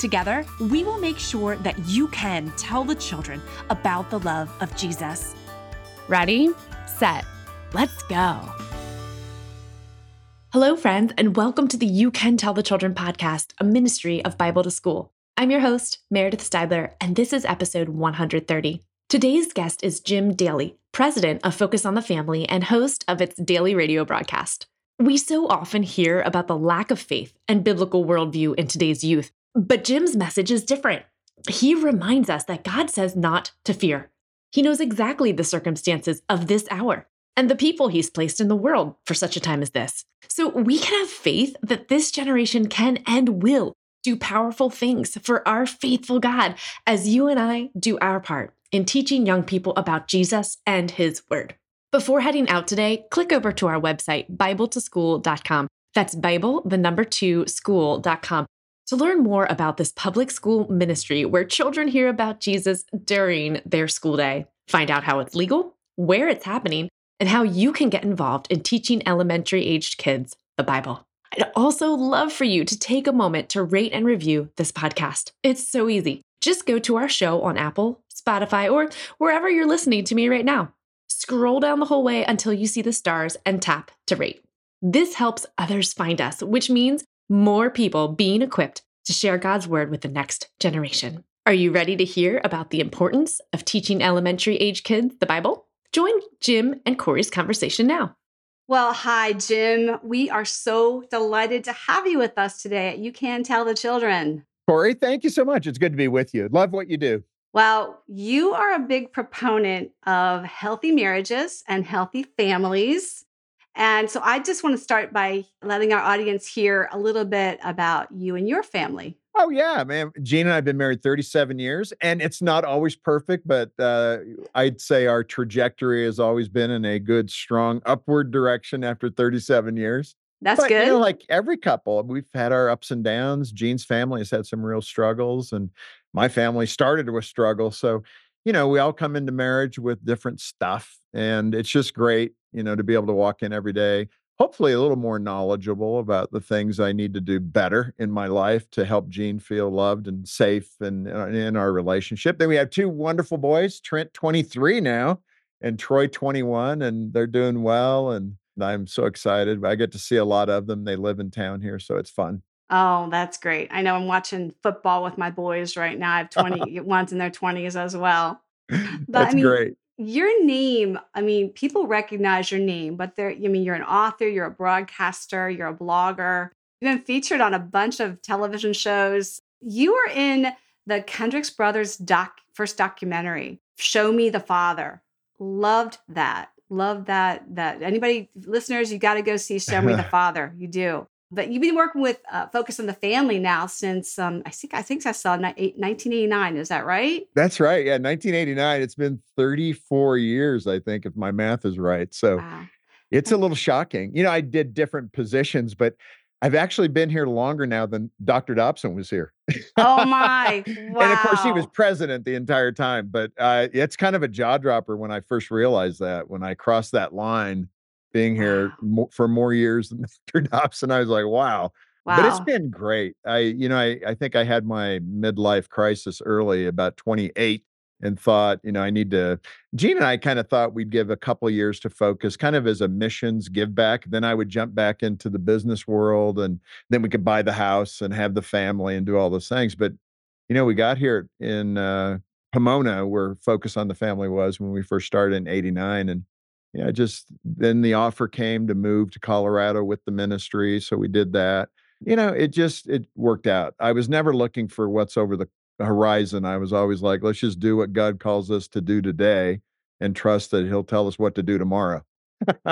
Together, we will make sure that you can tell the children about the love of Jesus. Ready, set, let's go. Hello, friends, and welcome to the You Can Tell the Children podcast, a ministry of Bible to School. I'm your host, Meredith Steidler, and this is episode 130. Today's guest is Jim Daly, president of Focus on the Family and host of its daily radio broadcast. We so often hear about the lack of faith and biblical worldview in today's youth, but Jim's message is different. He reminds us that God says not to fear. He knows exactly the circumstances of this hour and the people he's placed in the world for such a time as this. So we can have faith that this generation can and will do powerful things for our faithful God as you and I do our part in teaching young people about Jesus and his word. Before heading out today, click over to our website, BibleToSchool.com. That's Bible, the number two, school.com to learn more about this public school ministry where children hear about Jesus during their school day. Find out how it's legal, where it's happening, and how you can get involved in teaching elementary aged kids the Bible. I'd also love for you to take a moment to rate and review this podcast. It's so easy. Just go to our show on Apple, Spotify, or wherever you're listening to me right now. Scroll down the whole way until you see the stars and tap to rate. This helps others find us, which means more people being equipped to share God's word with the next generation. Are you ready to hear about the importance of teaching elementary age kids the Bible? Join Jim and Corey's conversation now. Well, hi, Jim. We are so delighted to have you with us today at You Can Tell the Children. Corey, thank you so much. It's good to be with you. Love what you do. Well, you are a big proponent of healthy marriages and healthy families. And so I just want to start by letting our audience hear a little bit about you and your family. Oh yeah, man. Jean and I have been married 37 years, and it's not always perfect, but uh, I'd say our trajectory has always been in a good, strong upward direction after 37 years. That's but, good. You know, like every couple, we've had our ups and downs. Jean's family has had some real struggles, and my family started with struggle. So, you know, we all come into marriage with different stuff, and it's just great you know, to be able to walk in every day, hopefully a little more knowledgeable about the things I need to do better in my life to help Jean feel loved and safe and uh, in our relationship. Then we have two wonderful boys, Trent 23 now and Troy 21 and they're doing well and I'm so excited. I get to see a lot of them. They live in town here, so it's fun. Oh, that's great. I know I'm watching football with my boys right now. I have 20 ones in their 20s as well. But that's I mean, great your name, I mean, people recognize your name, but they're, I mean, you're an author, you're a broadcaster, you're a blogger. You've been featured on a bunch of television shows. You were in the Kendricks Brothers doc first documentary, Show Me the Father. Loved that. Loved that. That anybody listeners, you got to go see Show Me the Father. You do. But you've been working with uh, Focus on the Family now since um, I think I think I saw 1989. Is that right? That's right. Yeah, 1989. It's been 34 years, I think, if my math is right. So wow. it's a little shocking. You know, I did different positions, but I've actually been here longer now than Dr. Dobson was here. Oh my! Wow. and of course, he was president the entire time. But uh, it's kind of a jaw dropper when I first realized that when I crossed that line being here wow. for more years than Mr. Dobson. I was like, wow. Wow. But it's been great. I, you know, I, I think I had my midlife crisis early, about 28, and thought, you know, I need to. Jean and I kind of thought we'd give a couple years to focus, kind of as a missions give back. Then I would jump back into the business world, and then we could buy the house and have the family and do all those things. But, you know, we got here in uh, Pomona, where Focus on the Family was when we first started in '89, and yeah, just then the offer came to move to Colorado with the ministry. So we did that. You know, it just it worked out. I was never looking for what's over the horizon. I was always like, let's just do what God calls us to do today and trust that he'll tell us what to do tomorrow.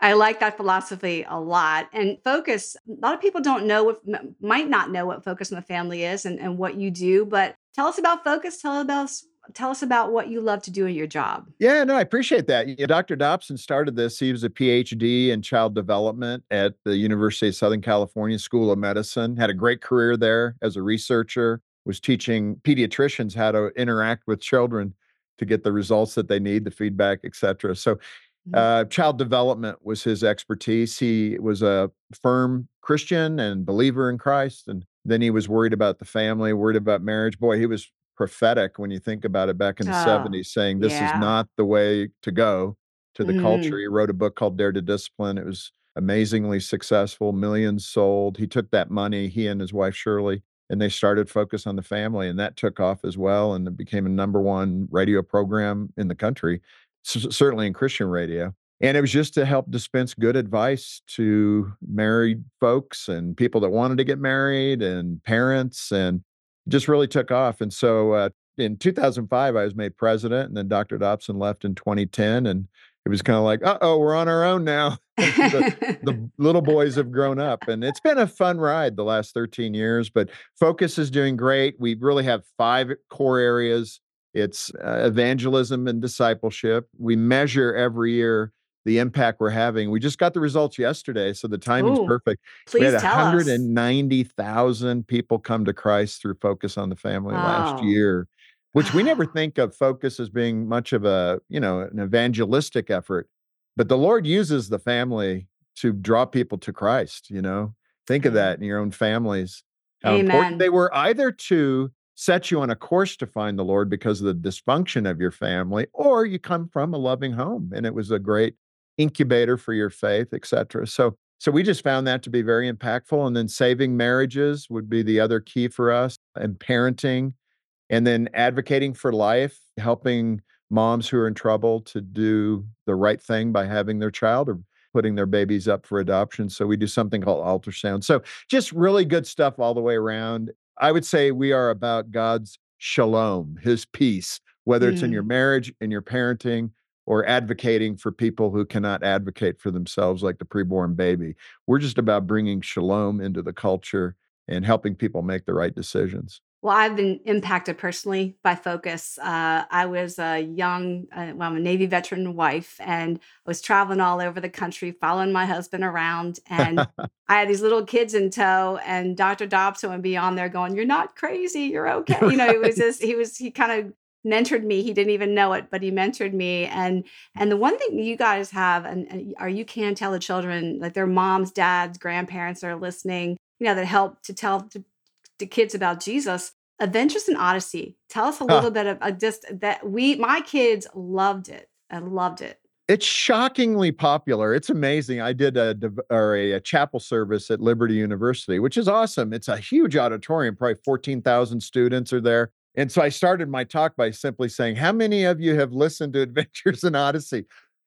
I like that philosophy a lot. And focus, a lot of people don't know what might not know what focus on the family is and, and what you do, but tell us about focus. Tell us tell us about what you love to do in your job. Yeah, no, I appreciate that. Yeah, Dr. Dobson started this. He was a PhD in child development at the University of Southern California School of Medicine, had a great career there as a researcher, was teaching pediatricians how to interact with children to get the results that they need, the feedback, et cetera. So mm-hmm. uh, child development was his expertise. He was a firm Christian and believer in Christ. And then he was worried about the family, worried about marriage. Boy, he was prophetic when you think about it back in the oh, 70s, saying this yeah. is not the way to go to the mm. culture. He wrote a book called Dare to Discipline. It was amazingly successful, millions sold. He took that money, he and his wife Shirley, and they started Focus on the Family, and that took off as well. And it became a number one radio program in the country, certainly in Christian radio. And it was just to help dispense good advice to married folks and people that wanted to get married and parents. And just really took off. And so uh, in 2005, I was made president, and then Dr. Dobson left in 2010. And it was kind of like, uh oh, we're on our own now. the, the, little boys have grown up, and it's been a fun ride the last 13 years. But Focus is doing great. We really have five core areas it's uh, evangelism and discipleship. We measure every year the impact we're having. We just got the results yesterday, so the timing's Ooh, perfect. Please we had 190,000 people come to Christ through Focus on the Family wow. last year, which we never think of Focus as being much of a, you know, an evangelistic effort, but the Lord uses the family to draw people to Christ, you know. Think of mm. that in your own families. How Amen. important they were either to set you on a course to find the Lord because of the dysfunction of your family, or you come from a loving home and it was a great incubator for your faith, etc. So so we just found that to be very impactful. And then saving marriages would be the other key for us, and parenting, and then advocating for life, helping moms who are in trouble to do the right thing by having their child or putting their babies up for adoption. So we do something called ultrasound. So just really good stuff all the way around. I would say we are about God's shalom, his peace, whether it's in your mm. marriage, in your parenting, or advocating for people who cannot advocate for themselves, like the preborn baby. We're just about bringing shalom into the culture and helping people make the right decisions. Well, I've been impacted personally by Focus. Uh, I was a young, uh, well, I'm a Navy veteran wife, and I was traveling all over the country, following my husband around. And I had these little kids in tow, and Dr. Dobson would be on there going, "You're not crazy. You're okay." You know, it was just he was he kind of mentored me he didn't even know it but he mentored me and and the one thing you guys have and, and or you can tell the children like their moms dads grandparents are listening you know that help to tell to, to kids about jesus adventures in odyssey tell us a little bit of uh, just that we my kids loved it i loved it it's shockingly popular. It's amazing. I did a or a, a, chapel service at Liberty University, which is awesome. It's a huge auditorium, probably 14,000 students are there. And so I started my talk by simply saying, How many of you have listened to Adventures in Odyssey?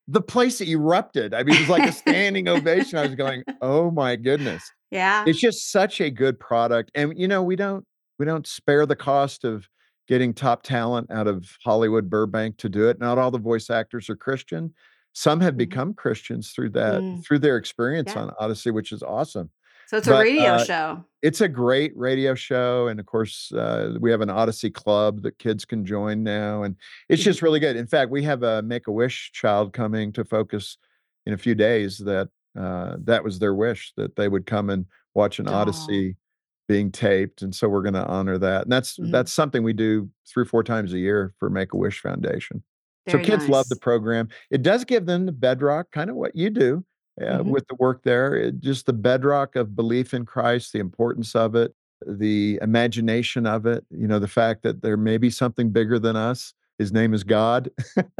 The place erupted. I mean, it was like a standing ovation. I was going, Oh my goodness. Yeah. It's just such a good product. And you know, we don't we don't spare the cost of getting top talent out of Hollywood Burbank to do it. Not all the voice actors are Christian. Some have mm-hmm. become Christians through that, mm. through their experience yeah. on Odyssey, which is awesome. So it's but, a radio uh, show. It's a great radio show. And of course, uh, we have an Odyssey Club that kids can join now. And it's mm-hmm. just really good. In fact, we have a Make a Wish child coming to focus in a few days that uh, that was their wish that they would come and watch an Odyssey being taped. And so we're going to honor that. And that's mm-hmm. that's something we do three or four times a year for Make a Wish Foundation. Very so kids nice. love the program. It does give them the bedrock, kind of what you do uh, mm-hmm. with the work there. It, just the bedrock of belief in Christ, the importance of it, the imagination of it, you know, the fact that there may be something bigger than us. His name is God.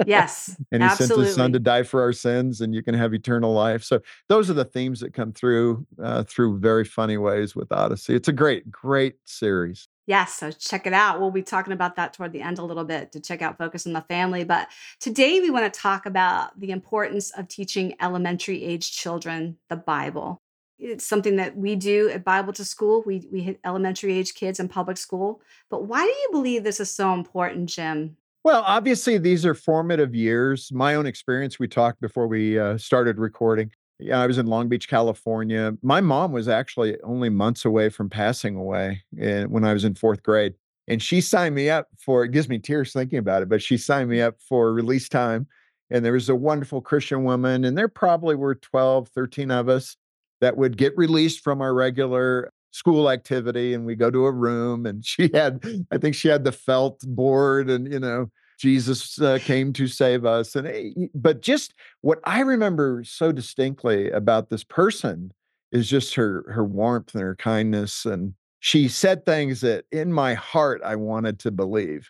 Yes. and he absolutely. sent his son to die for our sins, and you can have eternal life. So, those are the themes that come through uh, through very funny ways with Odyssey. It's a great, great series. Yes, so check it out. We'll be talking about that toward the end a little bit to check out Focus on the Family. But today we want to talk about the importance of teaching elementary age children the Bible. It's something that we do at Bible to School. We, we hit elementary age kids in public school. But why do you believe this is so important, Jim? Well, obviously, these are formative years. My own experience, we talked before we uh, started recording. Yeah, I was in Long Beach, California. My mom was actually only months away from passing away in, when I was in fourth grade. And she signed me up for, it gives me tears thinking about it, but she signed me up for release time. And there was a wonderful Christian woman, and there probably were 12, 13 of us that would get released from our regular school activity and we go to a room and she had i think she had the felt board and you know jesus uh, came to save us and eh, but just what i remember so distinctly about this person is just her her warmth and her kindness and she said things that in my heart I wanted to believe.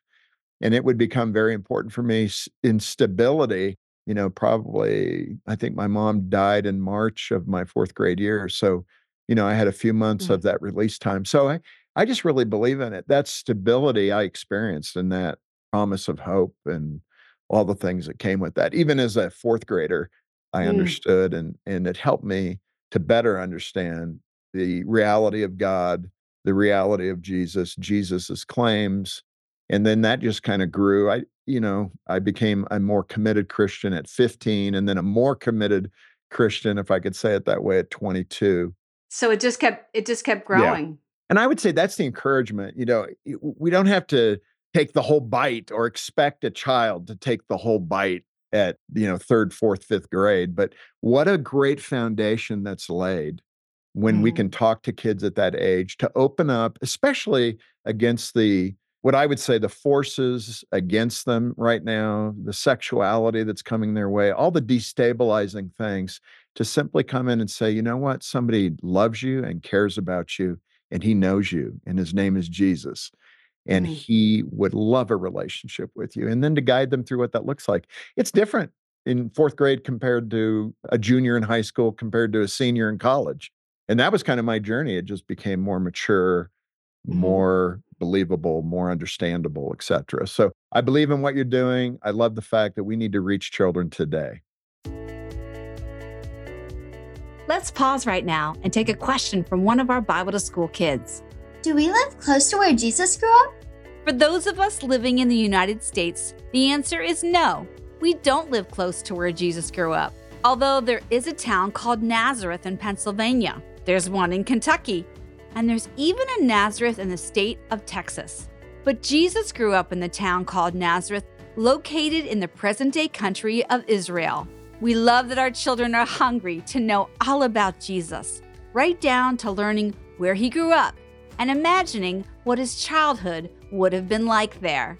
And it would become very important for me in stability. You know, probably, I think my mom died in March of my fourth grade year. So, you know, I had a few months mm-hmm. of that release time. So I, I just really believe in it. That stability I experienced and that promise of hope and all the things that came with that. Even as a fourth grader, I mm. understood and and it helped me to better understand the reality of God the reality of Jesus, Jesus's claims. And then that just kind of grew. I, you know, I became a more committed Christian at 15 and then a more committed Christian, if I could say it that way, at 22. So it just kept it just kept growing. Yeah. And I would say that's the encouragement. You know, we don't have to take the whole bite or expect a child to take the whole bite at, you know, third, fourth, fifth grade. But what a great foundation that's laid when mm-hmm. we can talk to kids at that age to open up, especially against the what I would say the forces against them right now, the sexuality that's coming their way, all the destabilizing things, to simply come in and say, you know what, somebody loves you and cares about you, and he knows you, and his name is Jesus. And mm-hmm. he would love a relationship with you. And then to guide them through what that looks like. It's different in fourth grade compared to a junior in high school, compared to a senior in college and that was kind of my journey it just became more mature mm-hmm. more believable more understandable etc so i believe in what you're doing i love the fact that we need to reach children today let's pause right now and take a question from one of our bible to school kids do we live close to where jesus grew up for those of us living in the united states the answer is no we don't live close to where jesus grew up although there is a town called nazareth in pennsylvania there's one in Kentucky, and there's even a Nazareth in the state of Texas. But Jesus grew up in the town called Nazareth, located in the present day country of Israel. We love that our children are hungry to know all about Jesus, right down to learning where he grew up and imagining what his childhood would have been like there.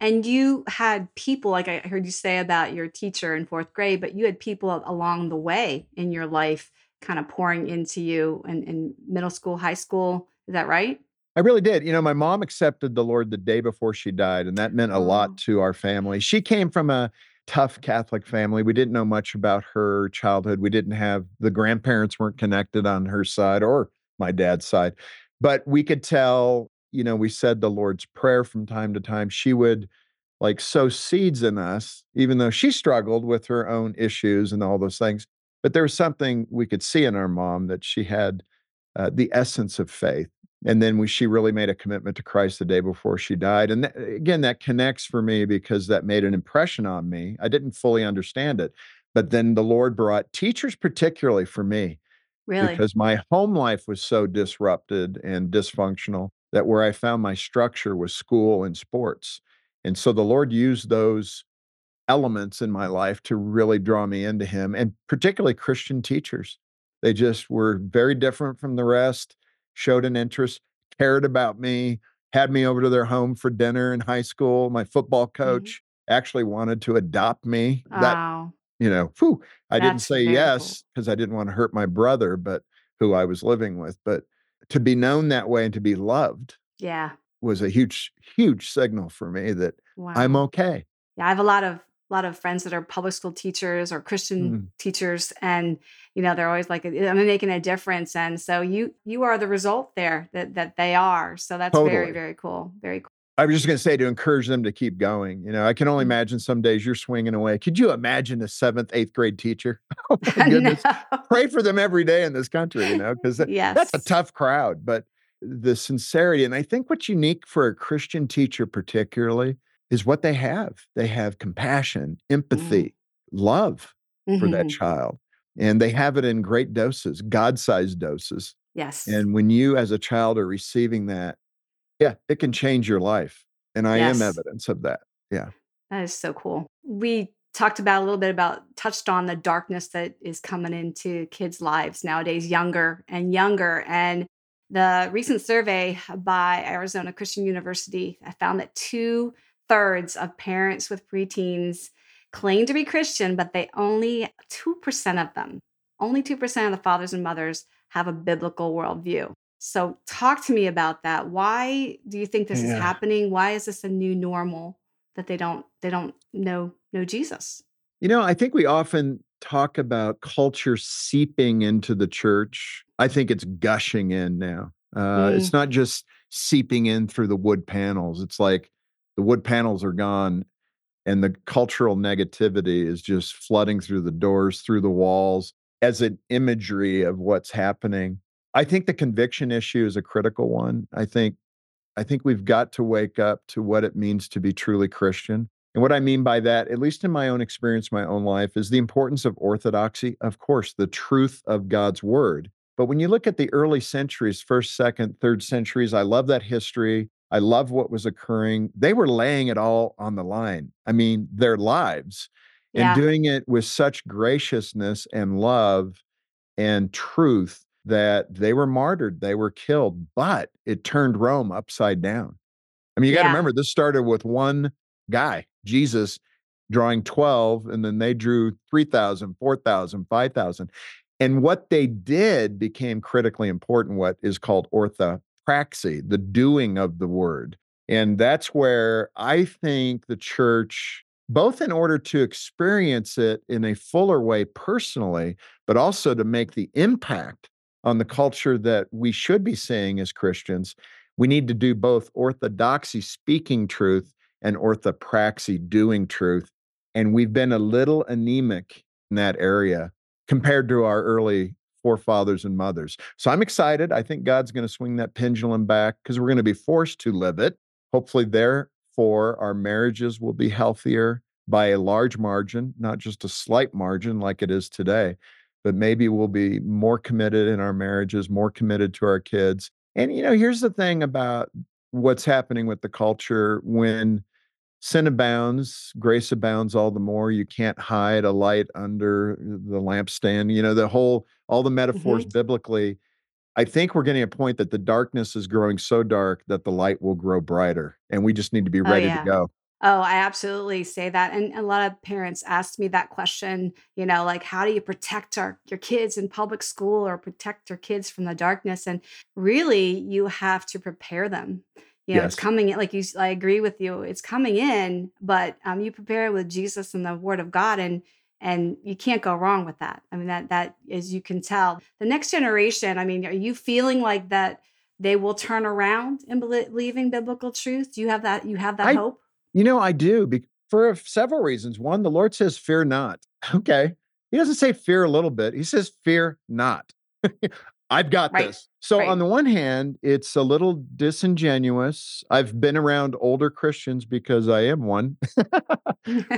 And you had people, like I heard you say about your teacher in fourth grade, but you had people along the way in your life kind of pouring into you in, in middle school, high school. Is that right? I really did. You know, my mom accepted the Lord the day before she died, and that meant a oh. lot to our family. She came from a tough Catholic family. We didn't know much about her childhood. We didn't have the grandparents weren't connected on her side or my dad's side. But we could tell, you know, we said the Lord's Prayer from time to time. She would like sow seeds in us, even though she struggled with her own issues and all those things. But there was something we could see in our mom that she had uh, the essence of faith. And then we, she really made a commitment to Christ the day before she died. And that, again, that connects for me because that made an impression on me. I didn't fully understand it. But then the Lord brought teachers, particularly for me, Really? Because my home life was so disrupted and dysfunctional that where I found my structure was school and sports. And so the Lord used those elements in my life to really draw me into him and particularly Christian teachers. They just were very different from the rest, showed an interest, cared about me, had me over to their home for dinner in high school. My football mm-hmm. coach mm-hmm. actually wanted to adopt me. Wow. That, you know, whew, I didn't say yes because. I didn't want to hurt my brother, but who I was living with. But to be known that way and to be loved. Yeah. Was a huge, huge signal for me that wow. I'm okay. Yeah, I have a lot of lot of friends that are public school teachers or Christian mm. teachers, and you know they're always like, "I'm making a difference," and so you you are the result there that that they are. So that's totally. very very cool, very cool. I was just going to say to encourage them to keep going. You know, I can only mm-hmm. imagine some days you're swinging away. Could you imagine a seventh, eighth grade teacher? Oh my goodness! no. Pray for them every day in this country. You know, because yes. that's a tough crowd, but the sincerity and I think what's unique for a Christian teacher, particularly, is what they have. They have compassion, mm. empathy, mm. love mm-hmm. for that mm-hmm. child. And they have it in great doses, God sized doses. Yes. And when you, as a child, are receiving that, Yeah, it can change your life. And I Yes. am evidence of that. Yeah. That is so cool. We talked about a little bit about, touched on the darkness that is coming into kids' lives nowadays, younger and younger. And the recent survey by Arizona Christian University, I found that two thirds of parents with preteens claim to be Christian, but they only 2% of them, only 2% of the fathers and mothers have a biblical worldview. So, talk to me about that. Why do you think this is happening? Why is this a new normal that they don't they don't know know Jesus? You know, I think we often talk about culture seeping into the church. I think it's gushing in now. Uh, Mm. It's not just seeping in through the wood panels. It's like the wood panels are gone and the cultural negativity is just flooding through the doors, through the walls as an imagery of what's happening. I think the conviction issue is a critical one. I think I think we've got to wake up to what it means to be truly Christian. And what I mean by that, at least in my own experience, my own life, is the importance of orthodoxy, of course, the truth of God's word. But when you look at the early centuries, first, second, third centuries, I love that history. I love what was occurring. They were laying it all on the line. I mean, their lives Yeah. and doing it with such graciousness and love and truth that they were martyred, they were killed, but it turned Rome upside down. I mean, you got to Yeah. remember this started with one guy, Jesus, drawing 12, and then they drew 3,000, 4,000, 5,000. And what they did became critically important, what is called orthopraxy, the doing of the word. And that's where I think the church, both in order to experience it in a fuller way personally, but also to make the impact on the culture that we should be seeing as Christians, we need to do both orthodoxy, speaking truth, and orthopraxy, doing truth. And we've been a little anemic in that area compared to our early forefathers and mothers. So I'm excited. I think God's going to swing that pendulum back because we're going to be forced to live it. Hopefully, therefore, our marriages will be healthier by a large margin, not just a slight margin like it is today, but maybe we'll be more committed in our marriages, more committed to our kids. And, you know, here's the thing about what's happening with the culture when sin abounds, grace abounds all the more. You can't hide a light under the lampstand. You know, the whole, all the metaphors biblically. I think we're getting a point that the darkness is growing so dark that the light will grow brighter. And we just need to be Oh, ready yeah. to go. Oh, I absolutely say that. And a lot of parents ask me that question, you know, like how do you protect our your kids in public school or protect your kids from the darkness? And really, you have to prepare them. You know, it's coming in, like you, I agree with you. It's coming in, but um, you prepare it with Jesus and the Word of God, and and you can't go wrong with that. I mean, that that as you can tell, the next generation. I mean, are you feeling like that they will turn around in belie- believing biblical truth? Do you have that? You have that I- hope? You know, I do be- for several reasons. One, the Lord says, fear not. Okay. He doesn't say fear a little bit, He says, fear not. I've got Right, this. So, right. on the one hand, it's a little disingenuous. I've been around older Christians because I am one.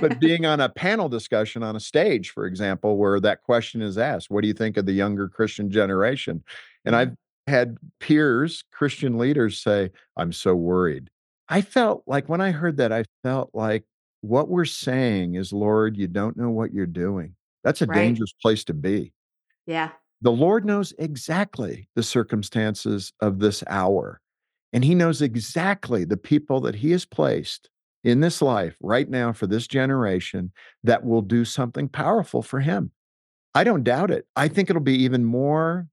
but being on a panel discussion on a stage, for example, where that question is asked, what do you think of the younger Christian generation? And mm-hmm. I've had peers, Christian leaders say, I'm so worried. I felt like when I heard that, I felt like what we're saying is, Lord, you don't know what you're doing. That's a Right. dangerous place to be. yeah. The Lord knows exactly the circumstances of this hour, and He knows exactly the people that He has placed in this life right now for this generation that will do something powerful for Him. I don't doubt it. I think it'll be even more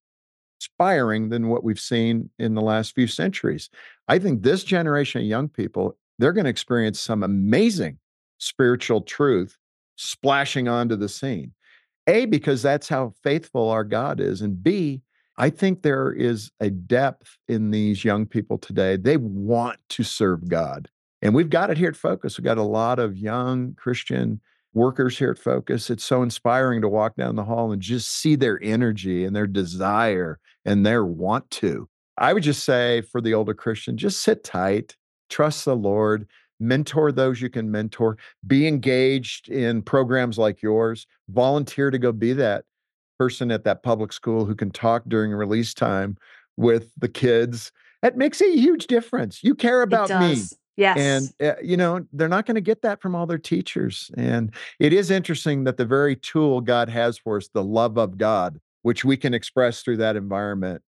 inspiring than what we've seen in the last few centuries. I think this generation of young people, they're going to experience some amazing spiritual truth splashing onto the scene. A, because that's how faithful our God is. And B, I think there is a depth in these young people today. They want to serve God. And we've got it here at Focus. We've got a lot of young Christian workers here at Focus. It's so inspiring to walk down the hall and just see their energy and their desire and their want to. I would just say for the older Christian, just sit tight, trust the Lord, mentor those you can mentor, be engaged in programs like yours, volunteer to go be that person at that public school who can talk during release time with the kids That makes a huge difference. You care about me. Yes. And, uh, you know, they're not going to get that from all their teachers. And it is interesting that the very tool God has for us, the love of God, which we can express through that environment,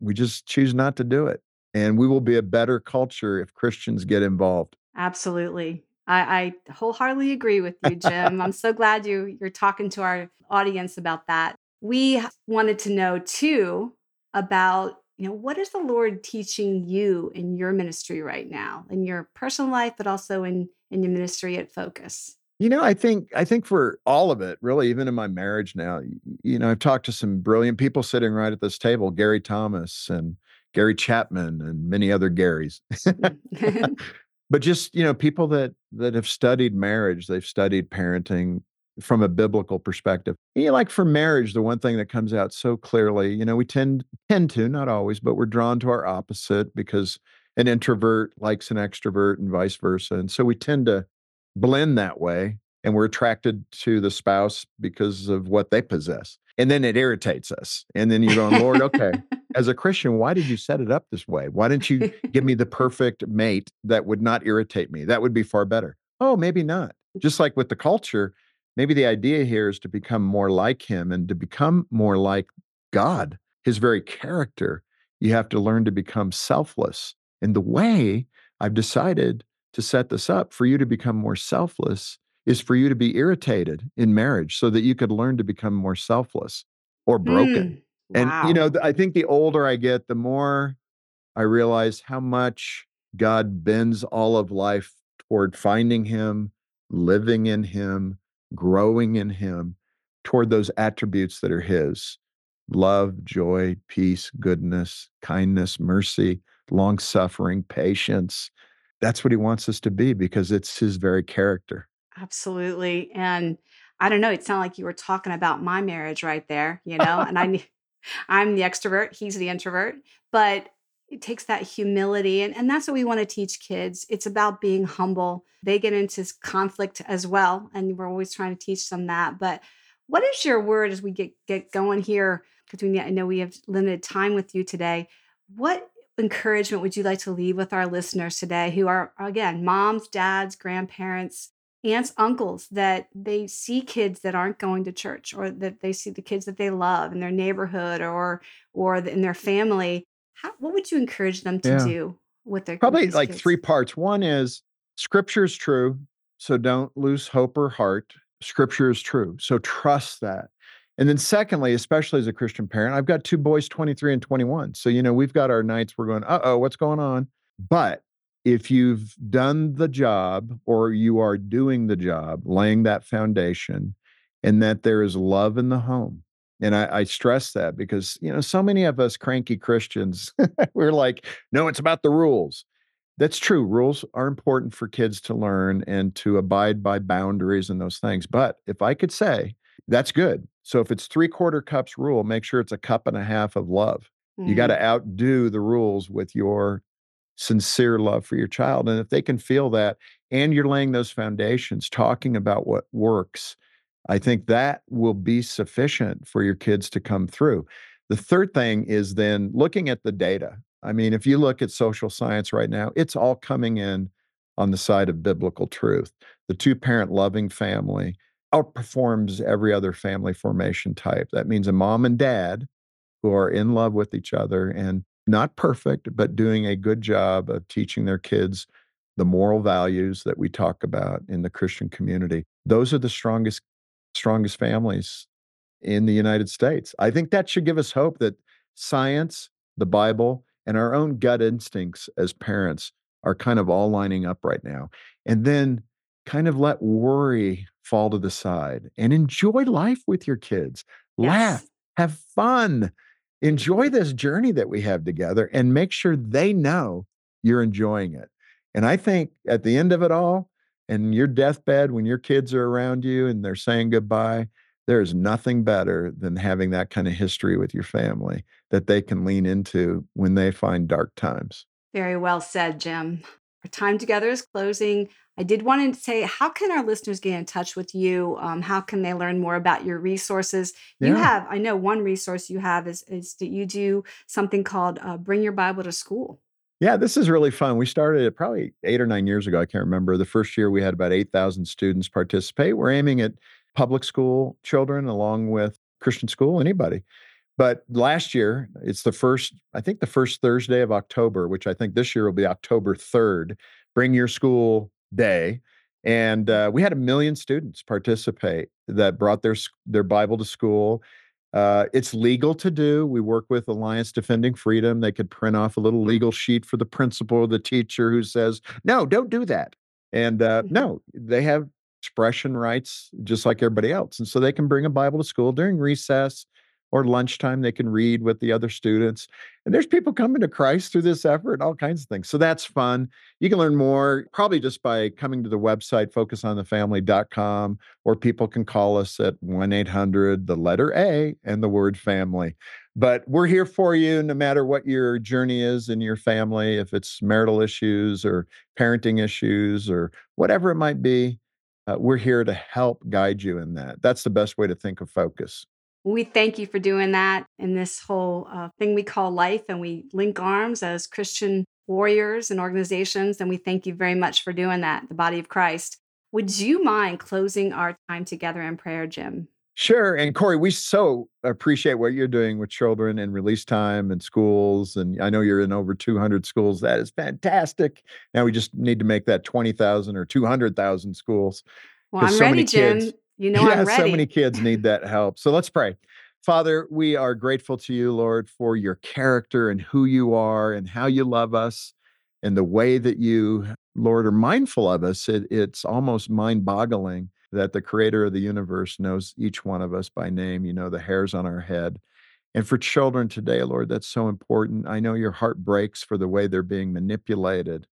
we just choose not to do it. And we will be a better culture if Christians get involved. Absolutely. I, I wholeheartedly agree with you, Jim. I'm so glad you you're talking to our audience about that. We wanted to know too about you know what is the lord teaching you in your ministry right now in your personal life but also in in your ministry at focus you know i think i think for all of it really even in my marriage now you know i've talked to some brilliant people sitting right at this table gary thomas and gary chapman and many other garys mm. but just you know people that that have studied marriage they've studied parenting from a biblical perspective. You know, like for marriage, the one thing that comes out so clearly, you know, we tend tend to, not always, but we're drawn to our opposite because an introvert likes an extrovert and vice versa. And so we tend to blend that way and we're attracted to the spouse because of what they possess. And then it irritates us. And then you're going, Lord, okay, as a Christian, why did you set it up this way? Why didn't you give me the perfect mate that would not irritate me? That would be far better. Oh, maybe not. Just like with the culture, maybe the idea here is to become more like him and to become more like God, his very character. You have to learn to become selfless. And the way I've decided to set this up for you to become more selfless is for you to be irritated in marriage so that you could learn to become more selfless or broken. Mm, wow. And, you know, I think the older I get, the more I realize how much God bends all of life toward finding Him, living in Him, growing in Him toward those attributes that are His love, joy, peace, goodness, kindness, mercy, long suffering, patience. That's what He wants us to be because it's His very character. Absolutely. And I don't know, it sounded like you were talking about my marriage right there, you know, and I I'm the extrovert, he's the introvert, but it takes that humility and, and that's what we want to teach kids it's about being humble they get into conflict as well and we're always trying to teach them that but what is your word as we get get going here because we i know we have limited time with you today what encouragement would you like to leave with our listeners today who are again moms dads grandparents aunts uncles that they see kids that aren't going to church or that they see the kids that they love in their neighborhood or or in their family how, what would you encourage them to yeah. do with their probably like kids? three parts? One is scripture is true, so don't lose hope or heart. Scripture is true, so trust that. And then, secondly, especially as a Christian parent, I've got two boys, 23 and 21. So, you know, we've got our nights we're going, uh oh, what's going on? But if you've done the job or you are doing the job, laying that foundation, and that there is love in the home, and I, I, stress that because, you know, so many of us cranky Christians, we're like, no, it's about the rules. That's true. Rules are important for kids to learn and to abide by boundaries and those things. But if I could say, that's good. So if it's three quarter cups rule, make sure it's a cup and a half of love. Mm-hmm. You got to outdo the rules with your sincere love for your child. And if they can feel that and you're laying those foundations, talking about what works I think that will be sufficient for your kids to come through. The third thing is then looking at the data. I mean, if you look at social science right now, it's all coming in on the side of biblical truth. The two parent loving family outperforms every other family formation type. That means a mom and dad who are in love with each other and not perfect, but doing a good job of teaching their kids the moral values that we talk about in the Christian community. Those are the strongest strongest families in the United States. I think that should give us hope that science, the Bible, and our own gut instincts as parents are kind of all lining up right now. And then kind of let worry fall to the side and enjoy life with your kids. Yes. Laugh, have fun, enjoy this journey that we have together, and make sure they know you're enjoying it. And I think at the end of it all, and your deathbed when your kids are around you and they're saying goodbye there is nothing better than having that kind of history with your family that they can lean into when they find dark times very well said jim our time together is closing i did want to say how can our listeners get in touch with you um, how can they learn more about your resources you have i know one resource you have is, is that you do something called uh, bring your bible to school Yeah, this is really fun. We started it probably eight or nine years ago. I can't remember. The first year we had about 8,000 students participate. We're aiming at public school children along with Christian school, anybody. But last year, it's the first, I think the first Thursday of October, which I think this year will be October 3rd. Bring your school day. And uh, we had a million students participate that brought their their Bible to school. Uh, it's legal to do. We work with Alliance Defending Freedom. They could print off a little legal sheet for the principal or the teacher who says, "No, don't do that." And uh, mm-hmm. no, they have expression rights just like everybody else, and so they can bring a Bible to school during recess or lunchtime they can read with the other students and there's people coming to christ through this effort all kinds of things so that's fun. You can learn more probably just by coming to the website focusonthefamily.com or people can call us at 1-800 the letter a and the word family. But we're here for you no matter what your journey is in your family if it's marital issues or parenting issues or whatever it might be uh, we're here to help guide you in that. That's the best way to think of focus we thank you for doing that in this whole uh, thing we call life, and we link arms as Christian warriors and organizations. And we thank you very much for doing that, the body of Christ. Would you mind closing our time together in prayer, Jim? Sure. And Corey, we so appreciate what you're doing with children and release time and schools. And I know you're in over 200 schools. That is fantastic. Now we just need to make that 20,000 or 200,000 schools. Well, I'm so ready, Jim. Kids, you know, yeah, I'm ready. so many kids need that help. So let's pray. Father, we are grateful to you, Lord, for your character and who you are and how you love us and the way that you, Lord, are mindful of us. It, it's almost mind boggling that the creator of the universe knows each one of us by name. You know, the hairs on our head. And for children today, Lord, that's so important. I know your heart breaks for the way they're being manipulated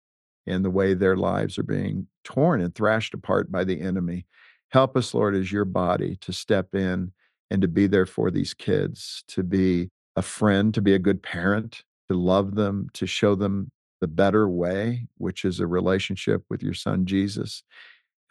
and the way their lives are being torn and thrashed apart by the enemy. Help us, Lord, as your body to step in and to be there for these kids, to be a friend, to be a good parent, to love them, to show them the better way, which is a relationship with your son, Jesus.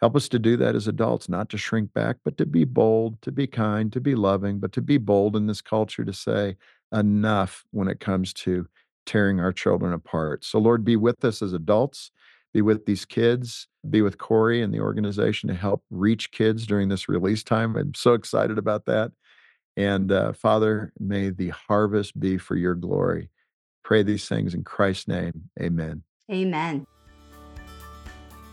Help us to do that as adults, not to shrink back, but to be bold, to be kind, to be loving, but to be bold in this culture to say enough when it comes to tearing our children apart. So, Lord, be with us as adults be with these kids, be with Corey and the organization to help reach kids during this release time. I'm so excited about that. And uh, Father, may the harvest be for your glory. Pray these things in Christ's name. Amen. Amen.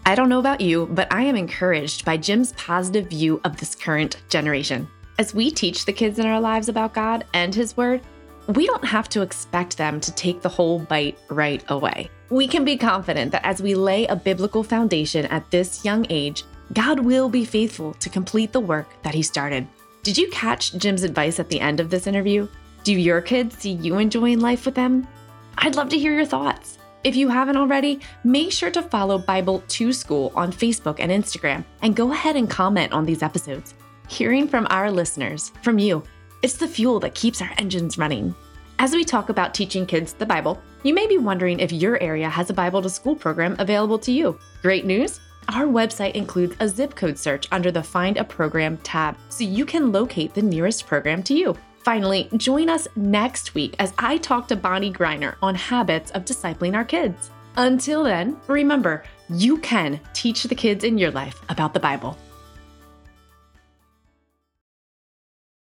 I don't know about you, but I am encouraged by Jim's positive view of this current generation. As we teach the kids in our lives about God and His Word, we don't have to expect them to take the whole bite right away. We can be confident that as we lay a biblical foundation at this young age, God will be faithful to complete the work that He started. Did you catch Jim's advice at the end of this interview? Do your kids see you enjoying life with them? I'd love to hear your thoughts. If you haven't already, make sure to follow Bible to School on Facebook and Instagram and go ahead and comment on these episodes. Hearing from our listeners, from you, it's the fuel that keeps our engines running. As we talk about teaching kids the Bible, you may be wondering if your area has a Bible to School program available to you. Great news! Our website includes a zip code search under the Find a Program tab, so you can locate the nearest program to you. Finally, join us next week as I talk to Bonnie Griner on habits of discipling our kids. Until then, remember, you can teach the kids in your life about the Bible.